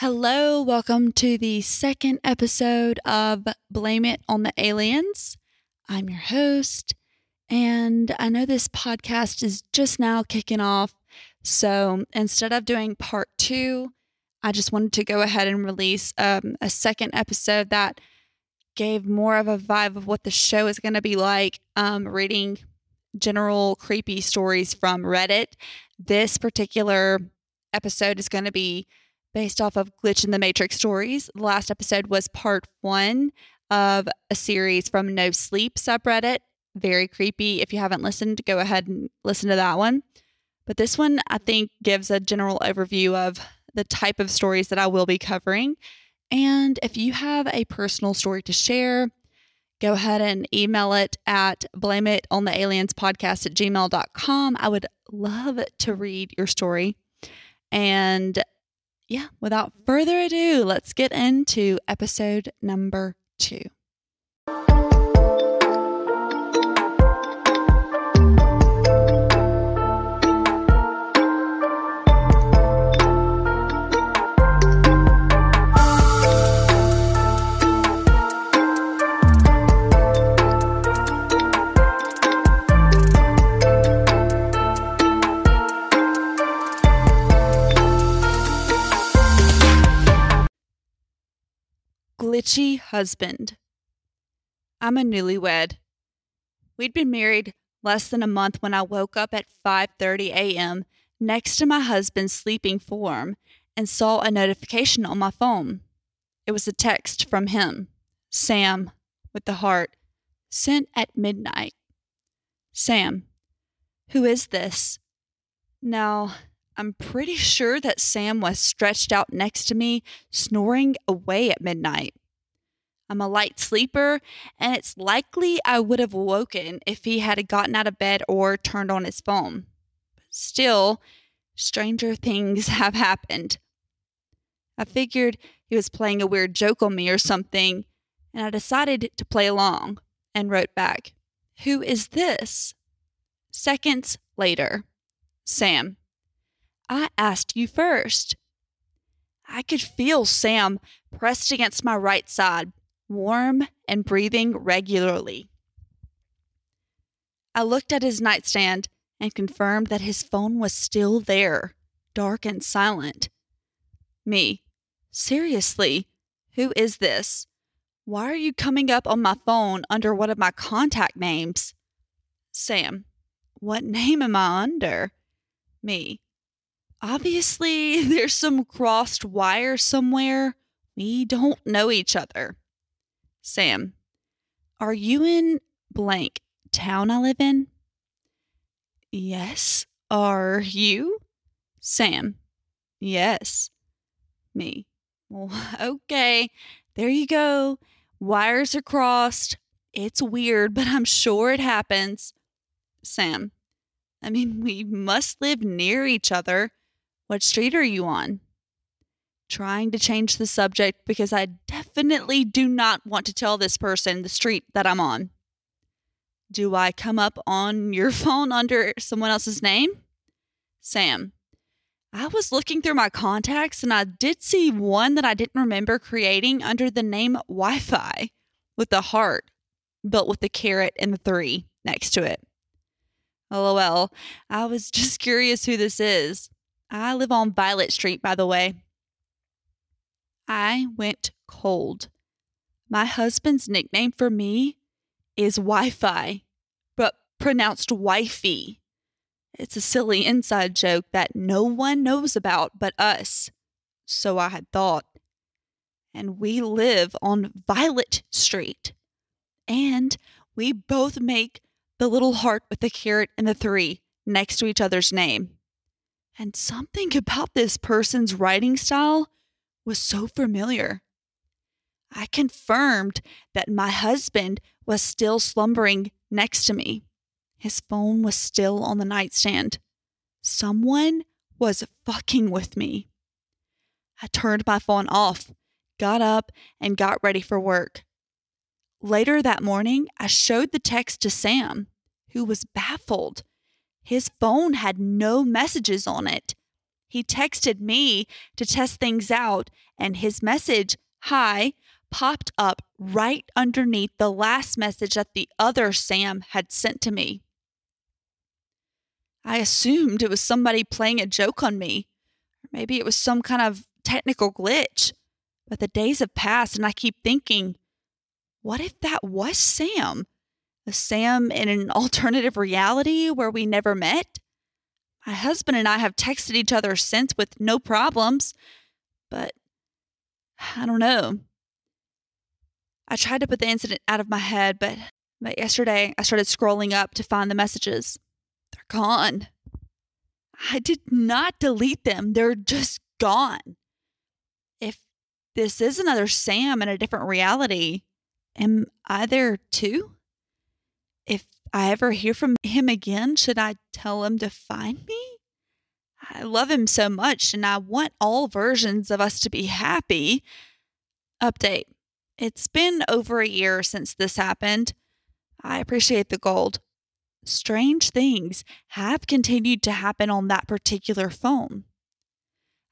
Hello, welcome to the second episode of Blame It on the Aliens. I'm your host, and I know this podcast is just now kicking off. So instead of doing part two, I just wanted to go ahead and release um, a second episode that gave more of a vibe of what the show is going to be like. Um, reading general creepy stories from Reddit. This particular episode is going to be based off of Glitch in the Matrix stories. The last episode was part one of a series from No Sleep subreddit. Very creepy. If you haven't listened, go ahead and listen to that one. But this one, I think, gives a general overview of the type of stories that I will be covering. And if you have a personal story to share, go ahead and email it at blame it on the aliens podcast at gmail.com. I would love to read your story. And yeah, without further ado, let's get into episode number two. Glitchy husband. I'm a newlywed. We'd been married less than a month when I woke up at 5:30 a.m. next to my husband's sleeping form and saw a notification on my phone. It was a text from him, Sam, with the heart, sent at midnight. Sam, who is this? Now, I'm pretty sure that Sam was stretched out next to me, snoring away at midnight. I'm a light sleeper, and it's likely I would have woken if he had gotten out of bed or turned on his phone. Still, stranger things have happened. I figured he was playing a weird joke on me or something, and I decided to play along and wrote back, Who is this? Seconds later, Sam. I asked you first. I could feel Sam pressed against my right side, warm and breathing regularly. I looked at his nightstand and confirmed that his phone was still there, dark and silent. Me. Seriously, who is this? Why are you coming up on my phone under one of my contact names? Sam. What name am I under? Me. Obviously, there's some crossed wire somewhere. We don't know each other. Sam, are you in blank town I live in? Yes. Are you? Sam, yes. Me, well, okay. There you go. Wires are crossed. It's weird, but I'm sure it happens. Sam, I mean, we must live near each other. What street are you on? Trying to change the subject because I definitely do not want to tell this person the street that I'm on. Do I come up on your phone under someone else's name? Sam. I was looking through my contacts and I did see one that I didn't remember creating under the name Wi Fi with the heart built with the caret and the three next to it. LOL. I was just curious who this is. I live on Violet Street, by the way. I went cold. My husband's nickname for me is Wi Fi, but pronounced wifey. It's a silly inside joke that no one knows about but us. So I had thought. And we live on Violet Street. And we both make the little heart with the caret and the three next to each other's name. And something about this person's writing style was so familiar. I confirmed that my husband was still slumbering next to me. His phone was still on the nightstand. Someone was fucking with me. I turned my phone off, got up, and got ready for work. Later that morning, I showed the text to Sam, who was baffled his phone had no messages on it. He texted me to test things out, and his message, hi, popped up right underneath the last message that the other Sam had sent to me. I assumed it was somebody playing a joke on me, or maybe it was some kind of technical glitch. But the days have passed, and I keep thinking, what if that was Sam? A Sam in an alternative reality where we never met? My husband and I have texted each other since with no problems, but I don't know. I tried to put the incident out of my head, but, but yesterday I started scrolling up to find the messages. They're gone. I did not delete them, they're just gone. If this is another Sam in a different reality, am I there too? If I ever hear from him again, should I tell him to find me? I love him so much and I want all versions of us to be happy. Update it's been over a year since this happened. I appreciate the gold. Strange things have continued to happen on that particular phone.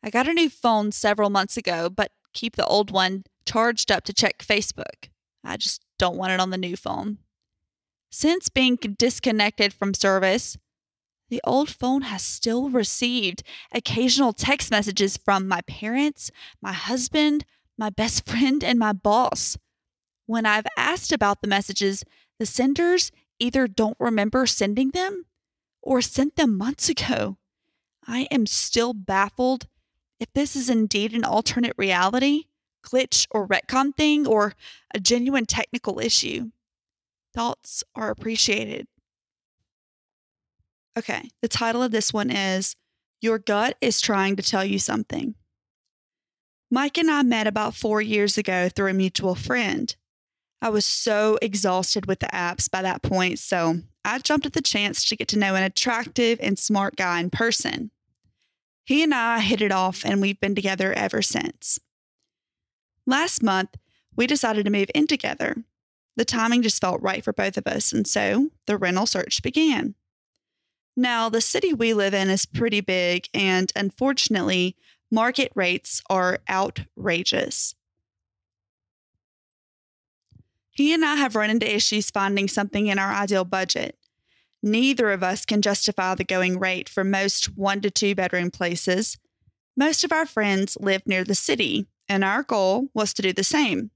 I got a new phone several months ago, but keep the old one charged up to check Facebook. I just don't want it on the new phone. Since being disconnected from service, the old phone has still received occasional text messages from my parents, my husband, my best friend, and my boss. When I've asked about the messages, the senders either don't remember sending them or sent them months ago. I am still baffled if this is indeed an alternate reality, glitch, or retcon thing, or a genuine technical issue. Thoughts are appreciated. Okay, the title of this one is Your Gut is Trying to Tell You Something. Mike and I met about four years ago through a mutual friend. I was so exhausted with the apps by that point, so I jumped at the chance to get to know an attractive and smart guy in person. He and I hit it off, and we've been together ever since. Last month, we decided to move in together. The timing just felt right for both of us, and so the rental search began. Now, the city we live in is pretty big, and unfortunately, market rates are outrageous. He and I have run into issues finding something in our ideal budget. Neither of us can justify the going rate for most one to two bedroom places. Most of our friends live near the city, and our goal was to do the same.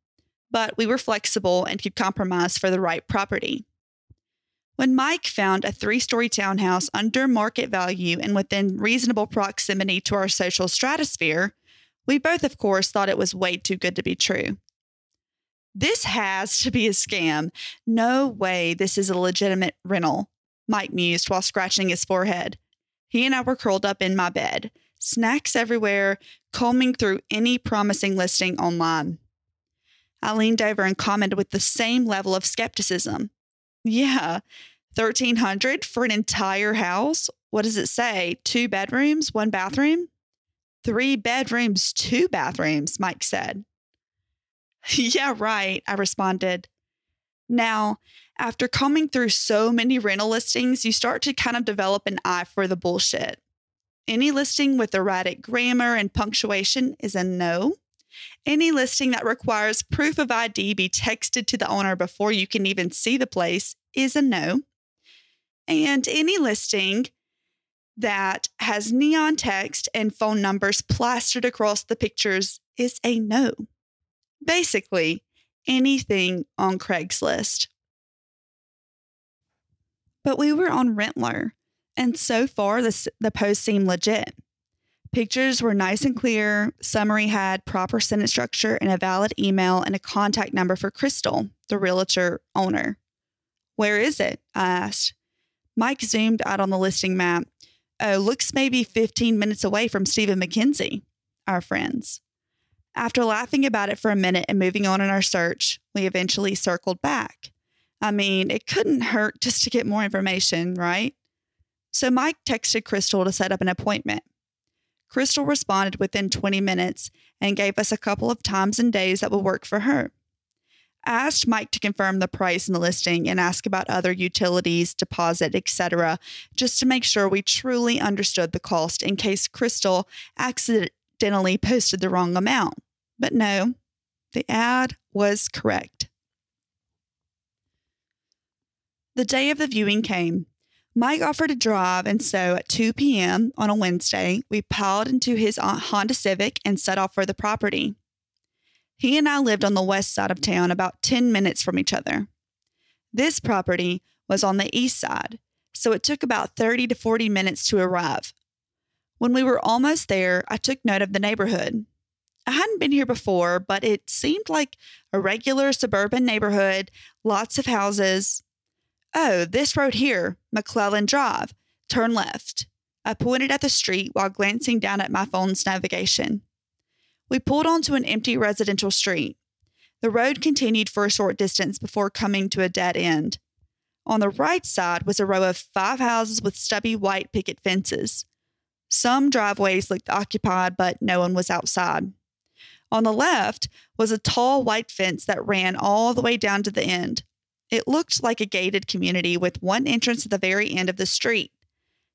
But we were flexible and could compromise for the right property. When Mike found a three story townhouse under market value and within reasonable proximity to our social stratosphere, we both, of course, thought it was way too good to be true. This has to be a scam. No way this is a legitimate rental, Mike mused while scratching his forehead. He and I were curled up in my bed, snacks everywhere, combing through any promising listing online. I leaned over and commented with the same level of skepticism. Yeah, 1300 for an entire house. What does it say? Two bedrooms, one bathroom? Three bedrooms, two bathrooms, Mike said. yeah, right, I responded. Now, after combing through so many rental listings, you start to kind of develop an eye for the bullshit. Any listing with erratic grammar and punctuation is a no. Any listing that requires proof of ID be texted to the owner before you can even see the place is a no. And any listing that has neon text and phone numbers plastered across the pictures is a no. Basically, anything on Craigslist. But we were on Rentler, and so far the, the post seemed legit. Pictures were nice and clear, summary had proper sentence structure and a valid email and a contact number for Crystal, the realtor owner. Where is it? I asked. Mike zoomed out on the listing map. Oh, looks maybe 15 minutes away from Stephen McKenzie, our friends. After laughing about it for a minute and moving on in our search, we eventually circled back. I mean, it couldn't hurt just to get more information, right? So Mike texted Crystal to set up an appointment. Crystal responded within 20 minutes and gave us a couple of times and days that would work for her. I asked Mike to confirm the price in the listing and ask about other utilities, deposit, etc., just to make sure we truly understood the cost in case Crystal accidentally posted the wrong amount. But no, the ad was correct. The day of the viewing came. Mike offered to drive, and so at 2 p.m. on a Wednesday, we piled into his uh, Honda Civic and set off for the property. He and I lived on the west side of town, about 10 minutes from each other. This property was on the east side, so it took about 30 to 40 minutes to arrive. When we were almost there, I took note of the neighborhood. I hadn't been here before, but it seemed like a regular suburban neighborhood, lots of houses. Oh, this road here, McClellan Drive. Turn left. I pointed at the street while glancing down at my phone's navigation. We pulled onto an empty residential street. The road continued for a short distance before coming to a dead end. On the right side was a row of five houses with stubby white picket fences. Some driveways looked occupied, but no one was outside. On the left was a tall white fence that ran all the way down to the end. It looked like a gated community with one entrance at the very end of the street.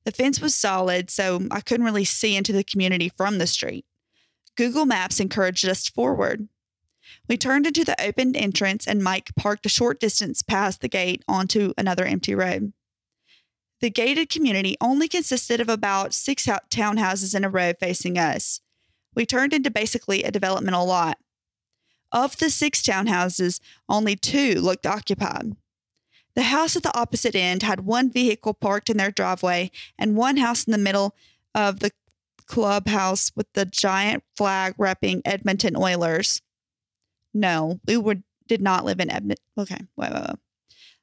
The fence was solid, so I couldn't really see into the community from the street. Google Maps encouraged us forward. We turned into the open entrance, and Mike parked a short distance past the gate onto another empty road. The gated community only consisted of about six townhouses in a row facing us. We turned into basically a developmental lot. Of the six townhouses, only two looked occupied. The house at the opposite end had one vehicle parked in their driveway and one house in the middle of the clubhouse with the giant flag repping Edmonton Oilers. No, we would, did not live in Edmonton. Okay, wait, wait, wait.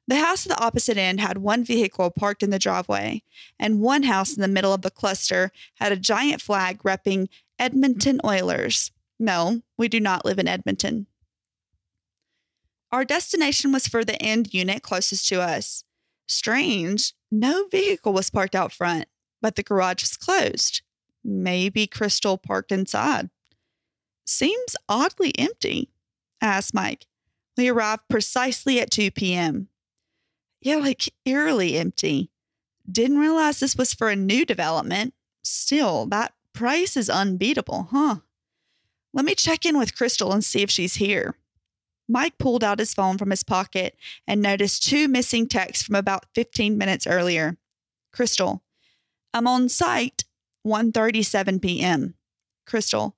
The house at the opposite end had one vehicle parked in the driveway, and one house in the middle of the cluster had a giant flag repping Edmonton Oilers. No, we do not live in Edmonton. Our destination was for the end unit closest to us. Strange, no vehicle was parked out front, but the garage was closed. Maybe Crystal parked inside. Seems oddly empty, I asked Mike. We arrived precisely at 2 p.m. Yeah, like eerily empty. Didn't realize this was for a new development. Still, that price is unbeatable, huh? Let me check in with Crystal and see if she's here. Mike pulled out his phone from his pocket and noticed two missing texts from about 15 minutes earlier. Crystal, I'm on site 1:37 p.m. Crystal,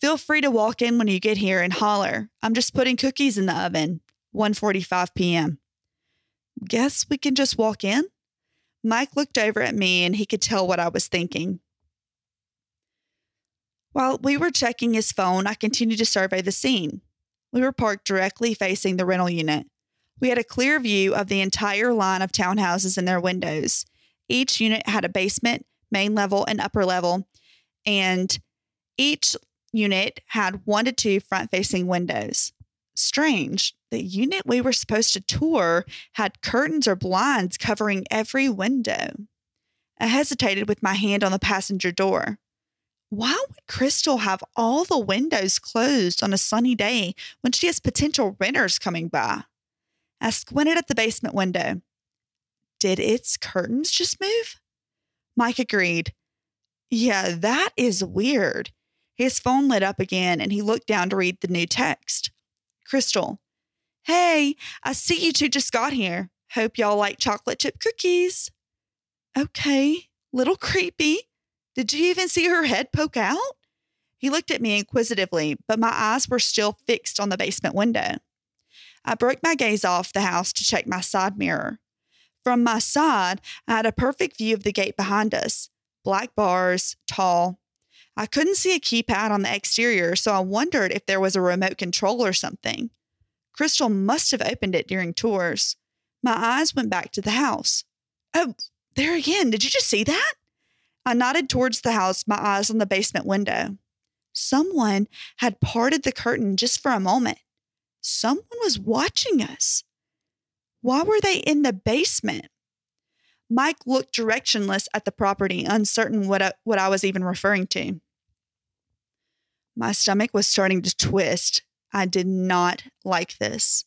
feel free to walk in when you get here and holler. I'm just putting cookies in the oven. 1:45 p.m. Guess we can just walk in? Mike looked over at me and he could tell what I was thinking. While we were checking his phone, I continued to survey the scene. We were parked directly facing the rental unit. We had a clear view of the entire line of townhouses and their windows. Each unit had a basement, main level, and upper level, and each unit had one to two front facing windows. Strange, the unit we were supposed to tour had curtains or blinds covering every window. I hesitated with my hand on the passenger door. Why would Crystal have all the windows closed on a sunny day when she has potential renters coming by? I squinted at the basement window. Did its curtains just move? Mike agreed. Yeah, that is weird. His phone lit up again and he looked down to read the new text. Crystal, hey, I see you two just got here. Hope y'all like chocolate chip cookies. Okay, little creepy. Did you even see her head poke out? He looked at me inquisitively, but my eyes were still fixed on the basement window. I broke my gaze off the house to check my side mirror. From my side, I had a perfect view of the gate behind us black bars, tall. I couldn't see a keypad on the exterior, so I wondered if there was a remote control or something. Crystal must have opened it during tours. My eyes went back to the house. Oh, there again. Did you just see that? I nodded towards the house, my eyes on the basement window. Someone had parted the curtain just for a moment. Someone was watching us. Why were they in the basement? Mike looked directionless at the property, uncertain what I, what I was even referring to. My stomach was starting to twist. I did not like this.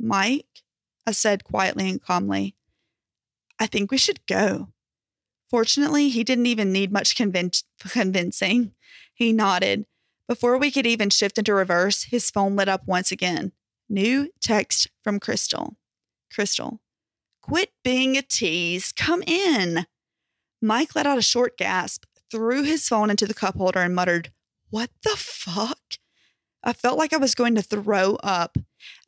Mike, I said quietly and calmly, I think we should go. Fortunately, he didn't even need much convinc- convincing. He nodded. Before we could even shift into reverse, his phone lit up once again. New text from Crystal. Crystal, quit being a tease. Come in. Mike let out a short gasp, threw his phone into the cup holder, and muttered, What the fuck? I felt like I was going to throw up.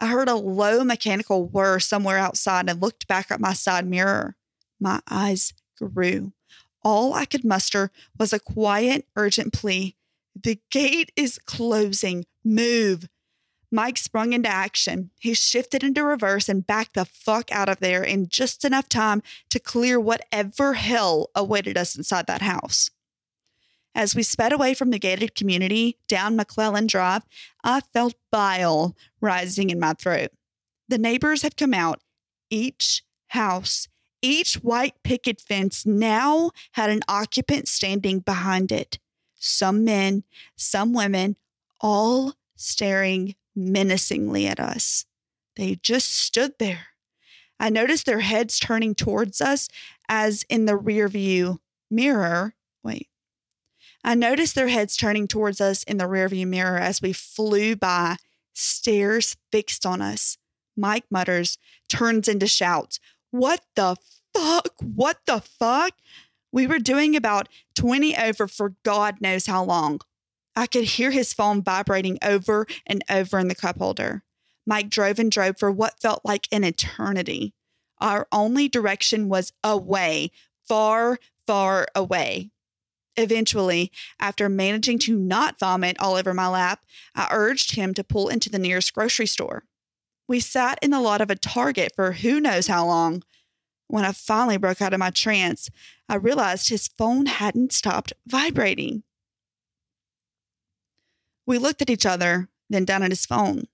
I heard a low mechanical whir somewhere outside and looked back at my side mirror. My eyes All I could muster was a quiet, urgent plea The gate is closing. Move. Mike sprung into action. He shifted into reverse and backed the fuck out of there in just enough time to clear whatever hell awaited us inside that house. As we sped away from the gated community down McClellan Drive, I felt bile rising in my throat. The neighbors had come out. Each house, each white picket fence now had an occupant standing behind it. Some men, some women, all staring menacingly at us. They just stood there. I noticed their heads turning towards us as in the rear view mirror. Wait. I noticed their heads turning towards us in the rearview mirror as we flew by, stares fixed on us. Mike mutters, turns into shouts. What the fuck? What the fuck? We were doing about 20 over for God knows how long. I could hear his phone vibrating over and over in the cup holder. Mike drove and drove for what felt like an eternity. Our only direction was away, far, far away. Eventually, after managing to not vomit all over my lap, I urged him to pull into the nearest grocery store. We sat in the lot of a Target for who knows how long. When I finally broke out of my trance, I realized his phone hadn't stopped vibrating. We looked at each other, then down at his phone.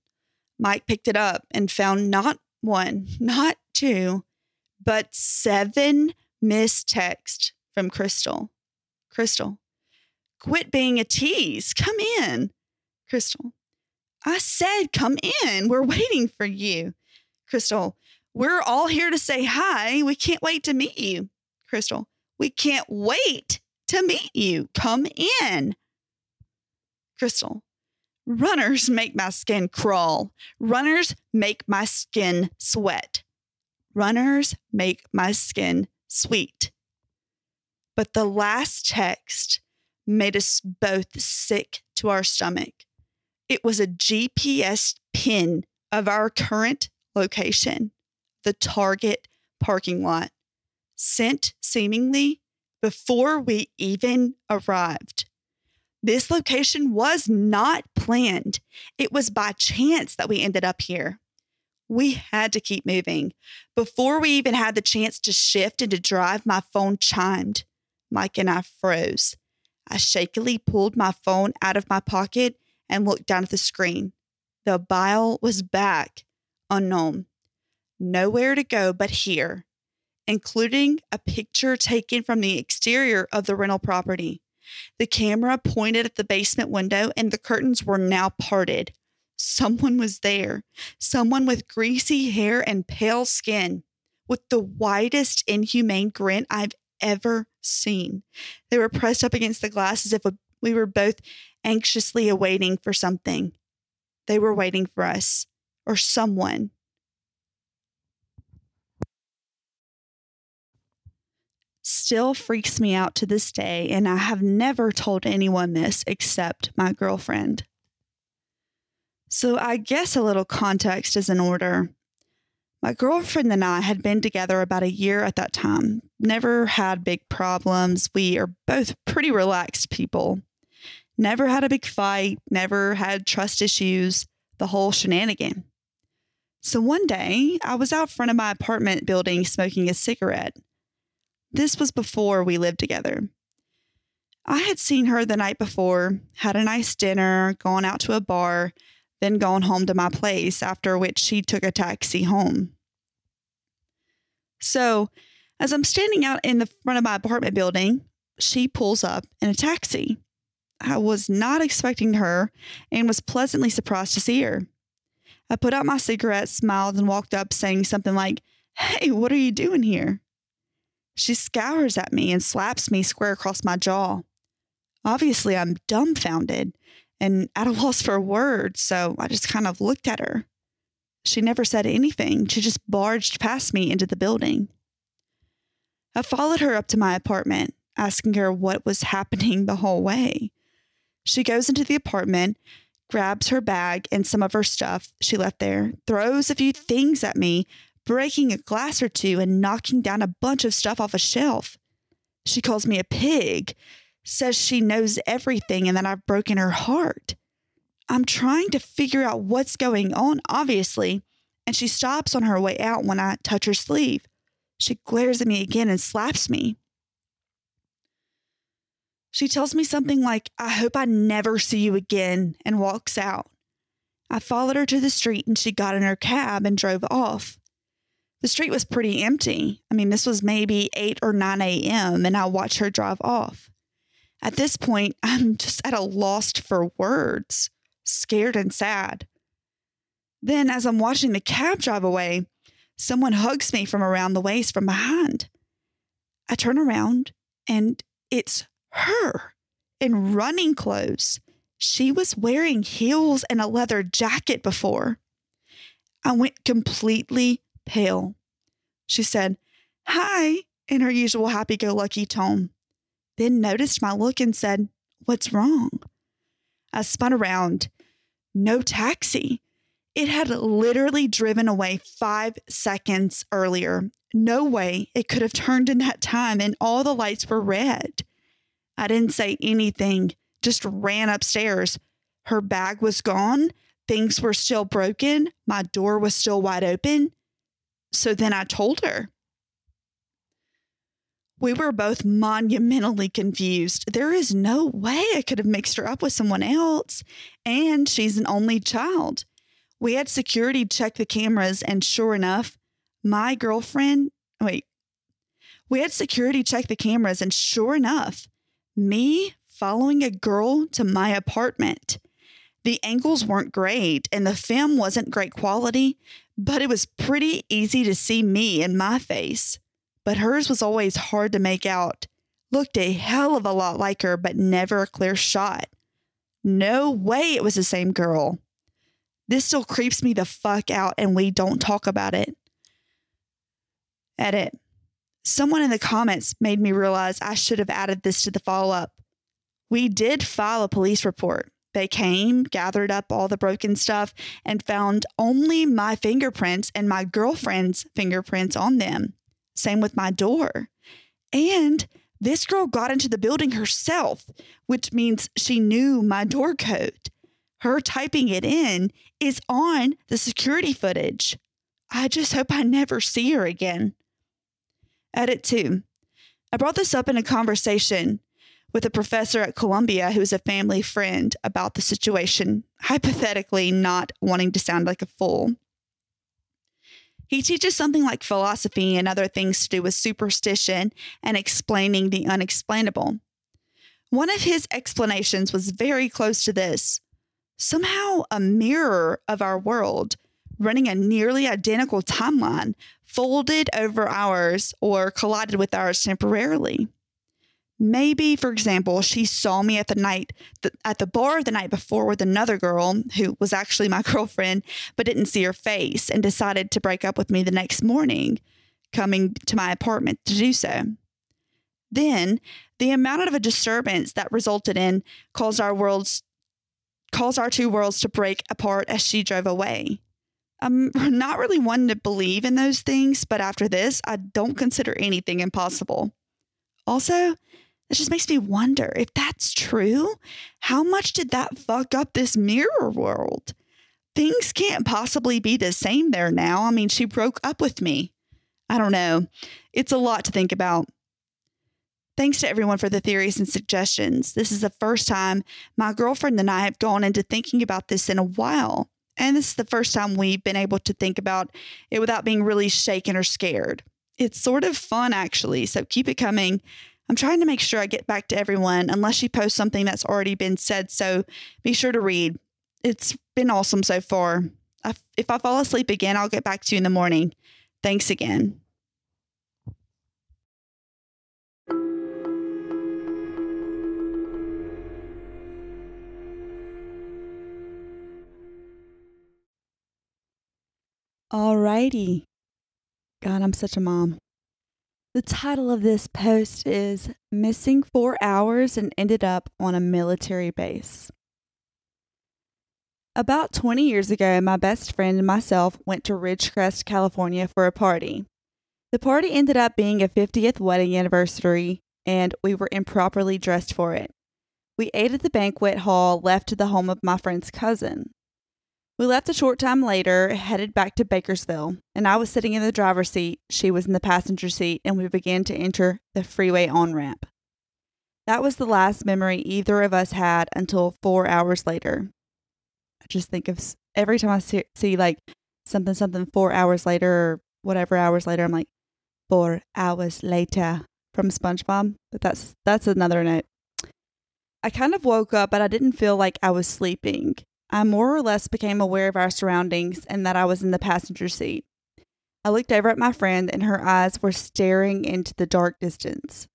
Mike picked it up and found not one, not two, but seven missed texts from Crystal. Crystal, quit being a tease. Come in. Crystal, I said come in. We're waiting for you. Crystal, we're all here to say hi. We can't wait to meet you. Crystal, we can't wait to meet you. Come in. Crystal, runners make my skin crawl. Runners make my skin sweat. Runners make my skin sweet. But the last text made us both sick to our stomach. It was a GPS pin of our current location, the Target parking lot, sent seemingly before we even arrived. This location was not planned. It was by chance that we ended up here. We had to keep moving. Before we even had the chance to shift and to drive, my phone chimed. Mike and I froze. I shakily pulled my phone out of my pocket and looked down at the screen. The bile was back, unknown. Nowhere to go but here, including a picture taken from the exterior of the rental property. The camera pointed at the basement window and the curtains were now parted. Someone was there, someone with greasy hair and pale skin, with the widest inhumane grin I've ever seen. They were pressed up against the glass as if we were both anxiously awaiting for something. They were waiting for us or someone. Still freaks me out to this day, and I have never told anyone this except my girlfriend. So, I guess a little context is in order. My girlfriend and I had been together about a year at that time, never had big problems. We are both pretty relaxed people. Never had a big fight, never had trust issues, the whole shenanigan. So one day, I was out front of my apartment building smoking a cigarette. This was before we lived together. I had seen her the night before, had a nice dinner, gone out to a bar, then gone home to my place, after which she took a taxi home. So, as I'm standing out in the front of my apartment building, she pulls up in a taxi. I was not expecting her and was pleasantly surprised to see her. I put out my cigarette, smiled, and walked up saying something like, Hey, what are you doing here? She scours at me and slaps me square across my jaw. Obviously, I'm dumbfounded and at a loss for words, so I just kind of looked at her. She never said anything. She just barged past me into the building. I followed her up to my apartment, asking her what was happening the whole way. She goes into the apartment, grabs her bag and some of her stuff she left there, throws a few things at me, breaking a glass or two and knocking down a bunch of stuff off a shelf. She calls me a pig, says she knows everything and that I've broken her heart. I'm trying to figure out what's going on, obviously, and she stops on her way out when I touch her sleeve. She glares at me again and slaps me. She tells me something like, I hope I never see you again, and walks out. I followed her to the street and she got in her cab and drove off. The street was pretty empty. I mean, this was maybe 8 or 9 a.m., and I watched her drive off. At this point, I'm just at a loss for words, scared and sad. Then, as I'm watching the cab drive away, someone hugs me from around the waist from behind. I turn around and it's her in running clothes. She was wearing heels and a leather jacket before. I went completely pale. She said, Hi, in her usual happy go lucky tone, then noticed my look and said, What's wrong? I spun around. No taxi. It had literally driven away five seconds earlier. No way it could have turned in that time, and all the lights were red. I didn't say anything, just ran upstairs. Her bag was gone. Things were still broken. My door was still wide open. So then I told her. We were both monumentally confused. There is no way I could have mixed her up with someone else. And she's an only child. We had security check the cameras, and sure enough, my girlfriend, wait, we had security check the cameras, and sure enough, me following a girl to my apartment. The angles weren't great and the film wasn't great quality, but it was pretty easy to see me in my face. But hers was always hard to make out. Looked a hell of a lot like her, but never a clear shot. No way it was the same girl. This still creeps me the fuck out, and we don't talk about it. Edit. Someone in the comments made me realize I should have added this to the follow up. We did file a police report. They came, gathered up all the broken stuff, and found only my fingerprints and my girlfriend's fingerprints on them. Same with my door. And this girl got into the building herself, which means she knew my door code. Her typing it in is on the security footage. I just hope I never see her again. Edit 2. I brought this up in a conversation with a professor at Columbia who is a family friend about the situation, hypothetically not wanting to sound like a fool. He teaches something like philosophy and other things to do with superstition and explaining the unexplainable. One of his explanations was very close to this. Somehow, a mirror of our world running a nearly identical timeline folded over ours or collided with ours temporarily. Maybe, for example, she saw me at the night at the bar the night before with another girl who was actually my girlfriend, but didn't see her face and decided to break up with me the next morning, coming to my apartment to do so. Then, the amount of a disturbance that resulted in caused our worlds caused our two worlds to break apart as she drove away. I'm not really one to believe in those things, but after this, I don't consider anything impossible. Also, it just makes me wonder if that's true, how much did that fuck up this mirror world? Things can't possibly be the same there now. I mean, she broke up with me. I don't know. It's a lot to think about. Thanks to everyone for the theories and suggestions. This is the first time my girlfriend and I have gone into thinking about this in a while. And this is the first time we've been able to think about it without being really shaken or scared. It's sort of fun, actually. So keep it coming. I'm trying to make sure I get back to everyone unless you post something that's already been said. So be sure to read. It's been awesome so far. If I fall asleep again, I'll get back to you in the morning. Thanks again. Alrighty. God, I'm such a mom. The title of this post is Missing Four Hours and Ended Up on a Military Base. About 20 years ago, my best friend and myself went to Ridgecrest, California for a party. The party ended up being a 50th wedding anniversary, and we were improperly dressed for it. We ate at the banquet hall left to the home of my friend's cousin. We left a short time later, headed back to Bakersville, and I was sitting in the driver's seat, she was in the passenger seat, and we began to enter the freeway on ramp. That was the last memory either of us had until four hours later. I just think of every time I see, see like something, something four hours later or whatever hours later, I'm like, four hours later from SpongeBob. But that's that's another note. I kind of woke up, but I didn't feel like I was sleeping. I more or less became aware of our surroundings and that I was in the passenger seat. I looked over at my friend, and her eyes were staring into the dark distance.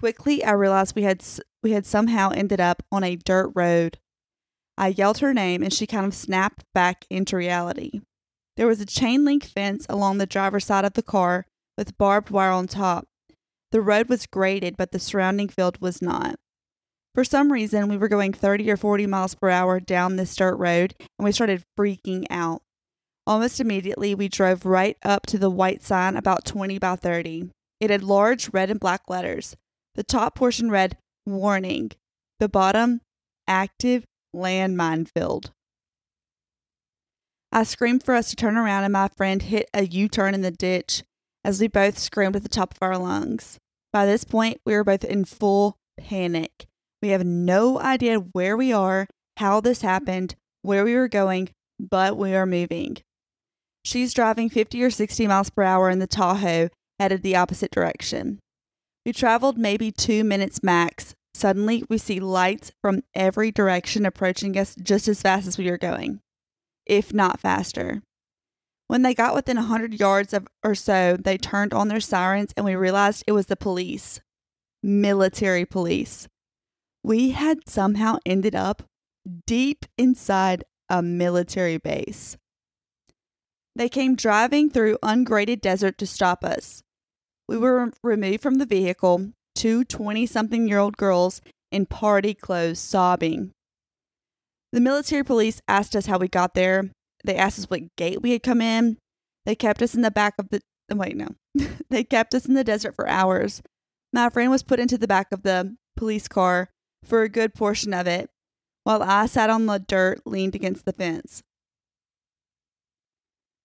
Quickly, I realized we had we had somehow ended up on a dirt road. I yelled her name, and she kind of snapped back into reality. There was a chain link fence along the driver's side of the car with barbed wire on top. The road was graded, but the surrounding field was not. For some reason, we were going 30 or 40 miles per hour down this dirt road and we started freaking out. Almost immediately, we drove right up to the white sign about 20 by 30. It had large red and black letters. The top portion read, Warning. The bottom, Active Landmine Field. I screamed for us to turn around, and my friend hit a U turn in the ditch as we both screamed at the top of our lungs. By this point, we were both in full panic. We have no idea where we are, how this happened, where we were going, but we are moving. She's driving 50 or 60 miles per hour in the Tahoe, headed the opposite direction. We traveled maybe two minutes max. Suddenly, we see lights from every direction approaching us just as fast as we are going, if not faster. When they got within a 100 yards of, or so, they turned on their sirens and we realized it was the police. Military police we had somehow ended up deep inside a military base. They came driving through ungraded desert to stop us. We were removed from the vehicle, two 20 something year old girls in party clothes sobbing. The military police asked us how we got there. They asked us what gate we had come in. They kept us in the back of the. Wait, no. they kept us in the desert for hours. My friend was put into the back of the police car for a good portion of it, while I sat on the dirt leaned against the fence.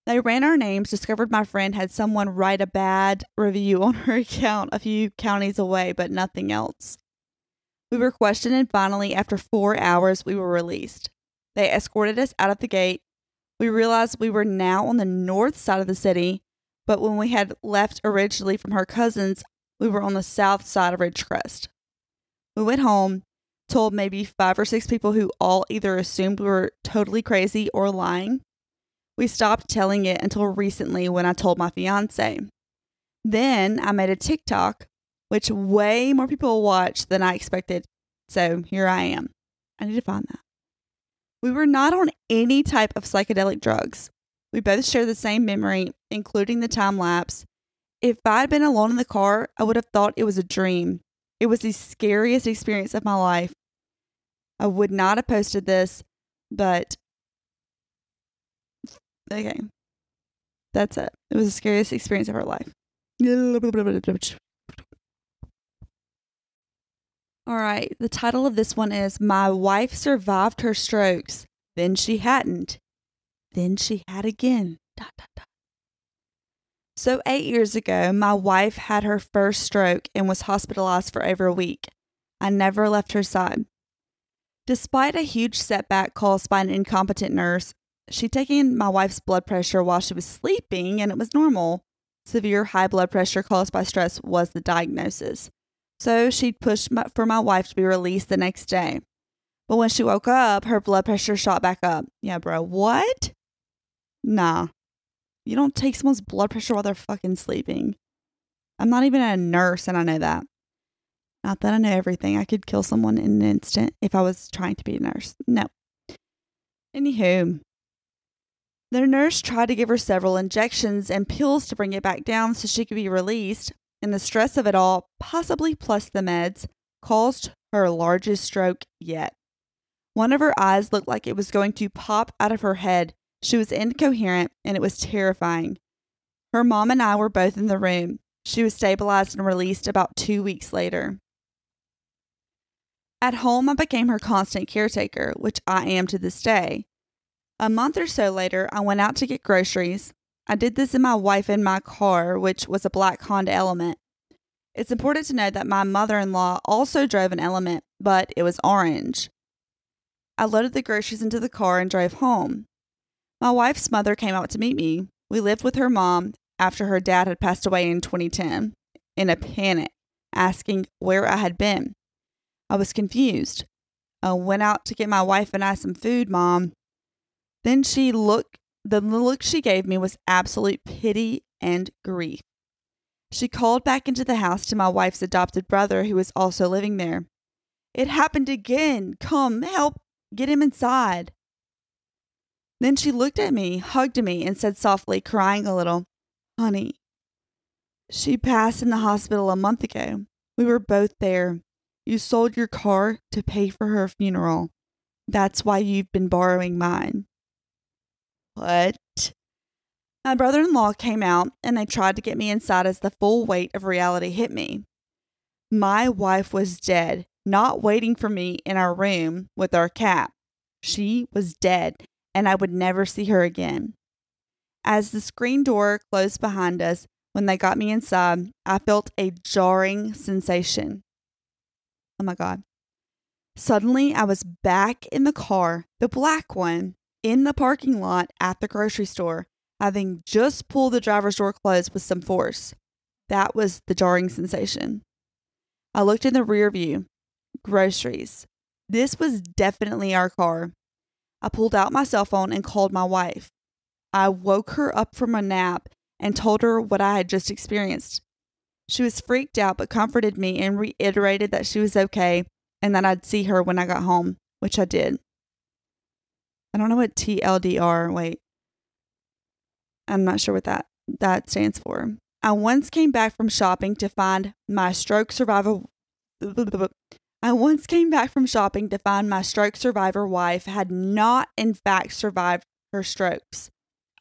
They ran our names, discovered my friend had someone write a bad review on her account a few counties away, but nothing else. We were questioned, and finally, after four hours, we were released. They escorted us out of the gate. We realized we were now on the north side of the city, but when we had left originally from her cousins, we were on the south side of Ridgecrest. We went home, told maybe five or six people who all either assumed we were totally crazy or lying. We stopped telling it until recently when I told my fiance. Then I made a TikTok, which way more people watched than I expected. So here I am. I need to find that. We were not on any type of psychedelic drugs. We both share the same memory, including the time lapse. If I'd been alone in the car, I would have thought it was a dream. It was the scariest experience of my life. I would not have posted this, but okay. That's it. It was the scariest experience of our life. All right. The title of this one is My Wife Survived Her Strokes. Then she hadn't. Then she had again. Dot, dot, dot. So, eight years ago, my wife had her first stroke and was hospitalized for over a week. I never left her side. Despite a huge setback caused by an incompetent nurse, she'd taken my wife's blood pressure while she was sleeping and it was normal. Severe high blood pressure caused by stress was the diagnosis. So she'd pushed for my wife to be released the next day. But when she woke up, her blood pressure shot back up. Yeah, bro, what? Nah. You don't take someone's blood pressure while they're fucking sleeping. I'm not even a nurse and I know that. Not that I know everything. I could kill someone in an instant if I was trying to be a nurse. No. Anywho, the nurse tried to give her several injections and pills to bring it back down so she could be released, and the stress of it all, possibly plus the meds, caused her largest stroke yet. One of her eyes looked like it was going to pop out of her head. She was incoherent, and it was terrifying. Her mom and I were both in the room. She was stabilized and released about two weeks later. At home, I became her constant caretaker, which I am to this day. A month or so later, I went out to get groceries. I did this in my wife and my car, which was a black Honda Element. It's important to note that my mother in law also drove an Element, but it was orange. I loaded the groceries into the car and drove home. My wife's mother came out to meet me. We lived with her mom after her dad had passed away in 2010 in a panic, asking where I had been. I was confused. I went out to get my wife and I some food, mom. Then she looked, the look she gave me was absolute pity and grief. She called back into the house to my wife's adopted brother, who was also living there. It happened again. Come, help, get him inside. Then she looked at me, hugged me, and said softly, crying a little, Honey, she passed in the hospital a month ago. We were both there. You sold your car to pay for her funeral. That's why you've been borrowing mine. What? My brother in law came out and they tried to get me inside as the full weight of reality hit me. My wife was dead, not waiting for me in our room with our cat. She was dead, and I would never see her again. As the screen door closed behind us, when they got me inside, I felt a jarring sensation. Oh my God. Suddenly, I was back in the car, the black one, in the parking lot at the grocery store, having just pulled the driver's door closed with some force. That was the jarring sensation. I looked in the rear view. Groceries. This was definitely our car. I pulled out my cell phone and called my wife. I woke her up from a nap and told her what I had just experienced. She was freaked out but comforted me and reiterated that she was okay and that I'd see her when I got home, which I did. I don't know what TLDR, wait. I'm not sure what that that stands for. I once came back from shopping to find my stroke survivor I once came back from shopping to find my stroke survivor wife had not in fact survived her strokes.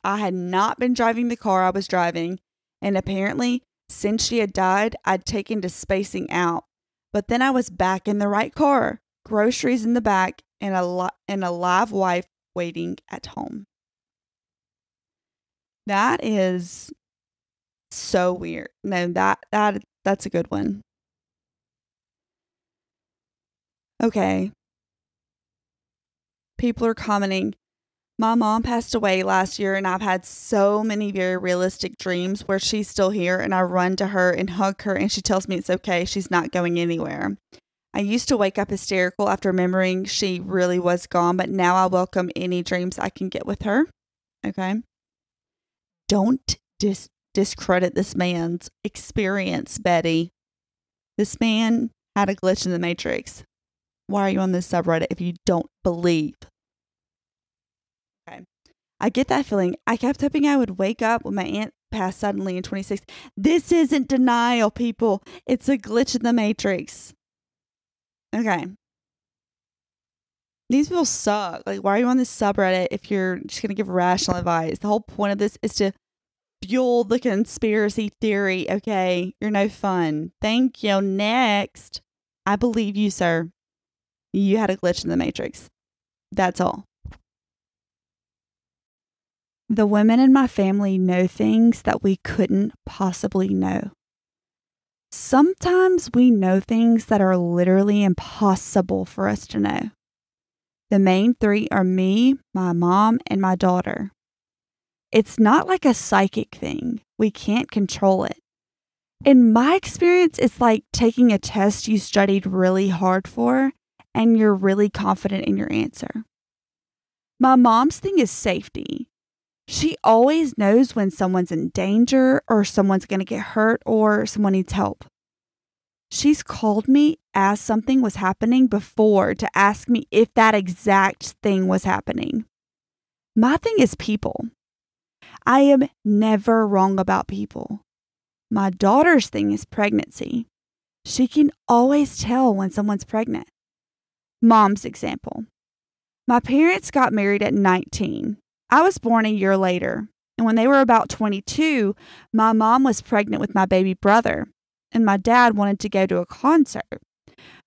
I had not been driving the car I was driving, and apparently since she had died, I'd taken to spacing out. But then I was back in the right car, groceries in the back, and a, li- and a live wife waiting at home. That is so weird. No, that that that's a good one. Okay. People are commenting, my mom passed away last year, and I've had so many very realistic dreams where she's still here, and I run to her and hug her, and she tells me it's okay. She's not going anywhere. I used to wake up hysterical after remembering she really was gone, but now I welcome any dreams I can get with her. Okay. Don't dis- discredit this man's experience, Betty. This man had a glitch in the matrix. Why are you on this subreddit if you don't believe Okay. I get that feeling. I kept hoping I would wake up when my aunt passed suddenly in 26. This isn't denial, people. It's a glitch in the matrix. Okay. These people suck. Like, why are you on this subreddit if you're just going to give rational advice? The whole point of this is to fuel the conspiracy theory. Okay. You're no fun. Thank you. Next. I believe you, sir. You had a glitch in the matrix. That's all. The women in my family know things that we couldn't possibly know. Sometimes we know things that are literally impossible for us to know. The main three are me, my mom, and my daughter. It's not like a psychic thing, we can't control it. In my experience, it's like taking a test you studied really hard for and you're really confident in your answer. My mom's thing is safety. She always knows when someone's in danger or someone's going to get hurt or someone needs help. She's called me as something was happening before to ask me if that exact thing was happening. My thing is people. I am never wrong about people. My daughter's thing is pregnancy. She can always tell when someone's pregnant. Mom's example. My parents got married at 19. I was born a year later. And when they were about 22, my mom was pregnant with my baby brother, and my dad wanted to go to a concert.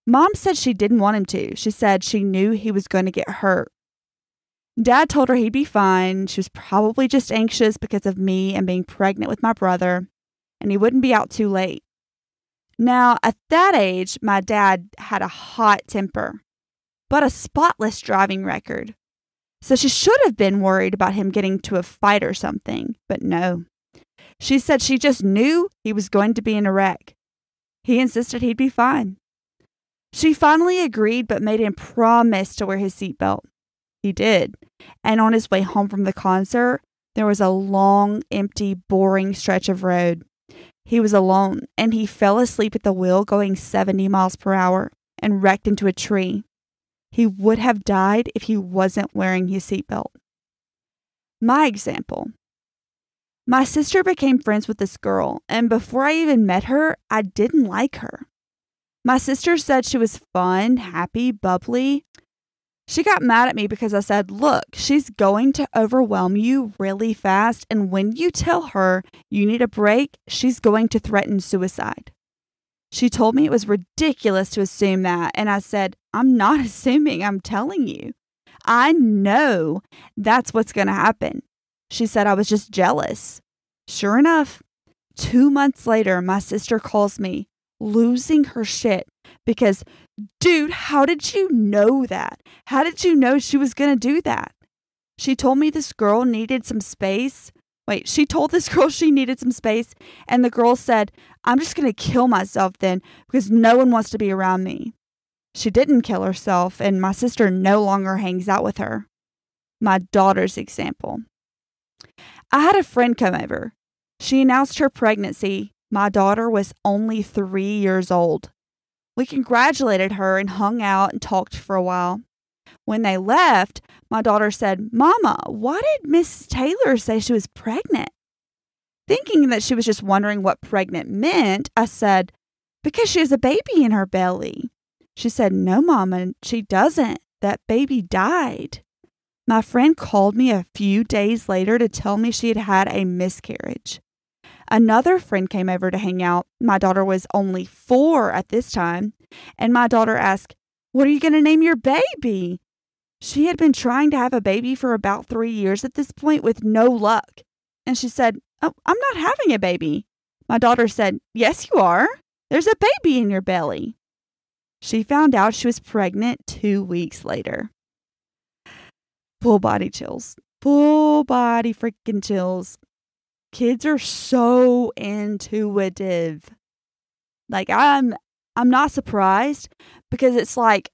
Mom said she didn't want him to. She said she knew he was going to get hurt. Dad told her he'd be fine. She was probably just anxious because of me and being pregnant with my brother, and he wouldn't be out too late. Now, at that age, my dad had a hot temper, but a spotless driving record. So she should have been worried about him getting to a fight or something, but no. She said she just knew he was going to be in a wreck. He insisted he'd be fine. She finally agreed, but made him promise to wear his seatbelt. He did. And on his way home from the concert, there was a long, empty, boring stretch of road. He was alone, and he fell asleep at the wheel going 70 miles per hour and wrecked into a tree. He would have died if he wasn't wearing his seatbelt. My example my sister became friends with this girl, and before I even met her, I didn't like her. My sister said she was fun, happy, bubbly. She got mad at me because I said, Look, she's going to overwhelm you really fast. And when you tell her you need a break, she's going to threaten suicide. She told me it was ridiculous to assume that. And I said, I'm not assuming, I'm telling you. I know that's what's going to happen. She said I was just jealous. Sure enough, two months later, my sister calls me losing her shit because, dude, how did you know that? How did you know she was going to do that? She told me this girl needed some space. Wait, she told this girl she needed some space, and the girl said, I'm just going to kill myself then because no one wants to be around me. She didn't kill herself, and my sister no longer hangs out with her. My daughter's example. I had a friend come over. She announced her pregnancy my daughter was only three years old. We congratulated her and hung out and talked for a while. When they left, my daughter said, Mama, why did Miss Taylor say she was pregnant? Thinking that she was just wondering what pregnant meant, I said, Because she has a baby in her belly. She said, No, Mama, she doesn't. That baby died. My friend called me a few days later to tell me she had had a miscarriage. Another friend came over to hang out. My daughter was only four at this time. And my daughter asked, What are you going to name your baby? She had been trying to have a baby for about three years at this point with no luck. And she said, Oh, I'm not having a baby. My daughter said, Yes, you are. There's a baby in your belly. She found out she was pregnant two weeks later. Full body chills. Full body freaking chills kids are so intuitive. Like I'm I'm not surprised because it's like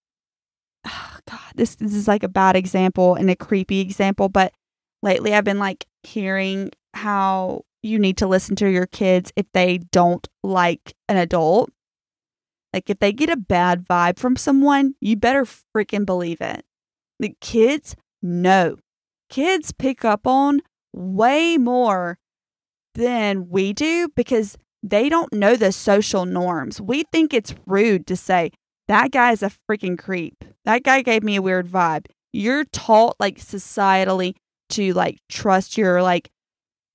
oh God, this this is like a bad example and a creepy example, but lately I've been like hearing how you need to listen to your kids if they don't like an adult. Like if they get a bad vibe from someone, you better freaking believe it. The kids know. Kids pick up on way more than we do because they don't know the social norms. We think it's rude to say, that guy is a freaking creep. That guy gave me a weird vibe. You're taught like societally to like trust your like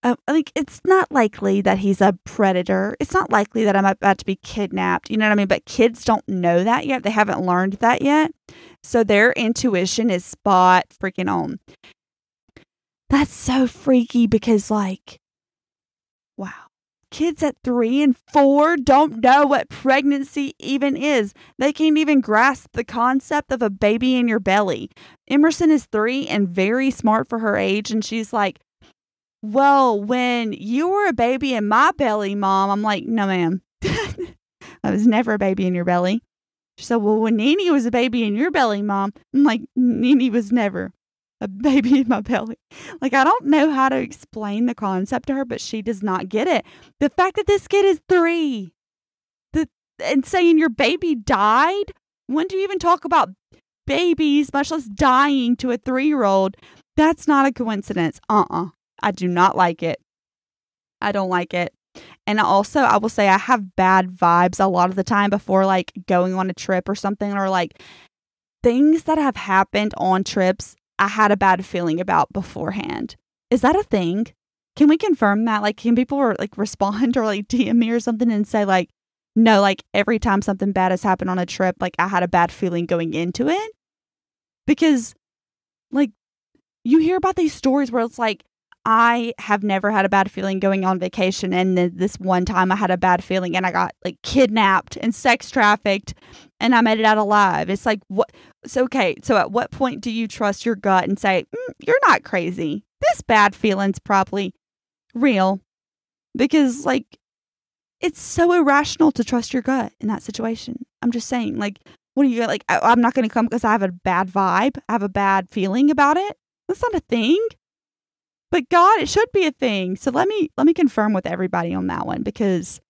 uh, like it's not likely that he's a predator. It's not likely that I'm about to be kidnapped. You know what I mean? But kids don't know that yet. They haven't learned that yet. So their intuition is spot freaking on. That's so freaky because like. Kids at three and four don't know what pregnancy even is. They can't even grasp the concept of a baby in your belly. Emerson is three and very smart for her age. And she's like, Well, when you were a baby in my belly, mom, I'm like, No, ma'am. I was never a baby in your belly. She said, Well, when Nene was a baby in your belly, mom, I'm like, Nene was never. A baby in my belly. Like, I don't know how to explain the concept to her, but she does not get it. The fact that this kid is three the, and saying your baby died, when do you even talk about babies, much less dying to a three year old? That's not a coincidence. Uh uh I do not like it. I don't like it. And also, I will say I have bad vibes a lot of the time before like going on a trip or something, or like things that have happened on trips I had a bad feeling about beforehand. Is that a thing? Can we confirm that? Like, can people like respond or like DM me or something and say like, no, like every time something bad has happened on a trip, like I had a bad feeling going into it? Because, like, you hear about these stories where it's like I have never had a bad feeling going on vacation. And then this one time I had a bad feeling and I got like kidnapped and sex trafficked and I made it out alive. It's like, what? So, okay. So, at what point do you trust your gut and say, mm, you're not crazy? This bad feeling's probably real. Because, like, it's so irrational to trust your gut in that situation. I'm just saying, like, what do you like? I, I'm not going to come because I have a bad vibe, I have a bad feeling about it. That's not a thing. But God, it should be a thing. So let me let me confirm with everybody on that one because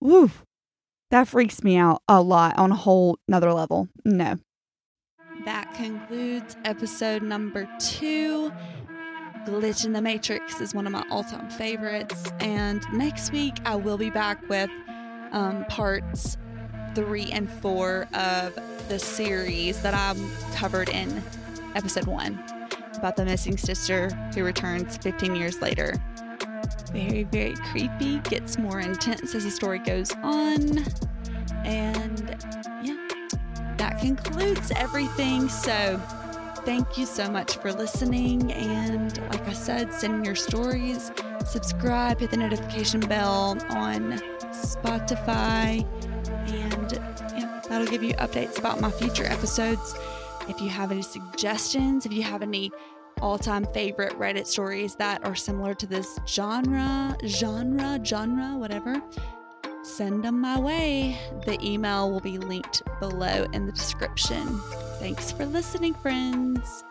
woo, that freaks me out a lot on a whole another level. No. That concludes episode number two. Glitch in the Matrix is one of my all time favorites. And next week, I will be back with um, parts three and four of the series that I covered in episode one about the missing sister who returns 15 years later. Very, very creepy, gets more intense as the story goes on. And yeah, that concludes everything. So, thank you so much for listening. And like I said, send your stories, subscribe, hit the notification bell on Spotify, and yeah, that'll give you updates about my future episodes. If you have any suggestions, if you have any all time favorite Reddit stories that are similar to this genre, genre, genre, whatever, send them my way. The email will be linked below in the description. Thanks for listening, friends.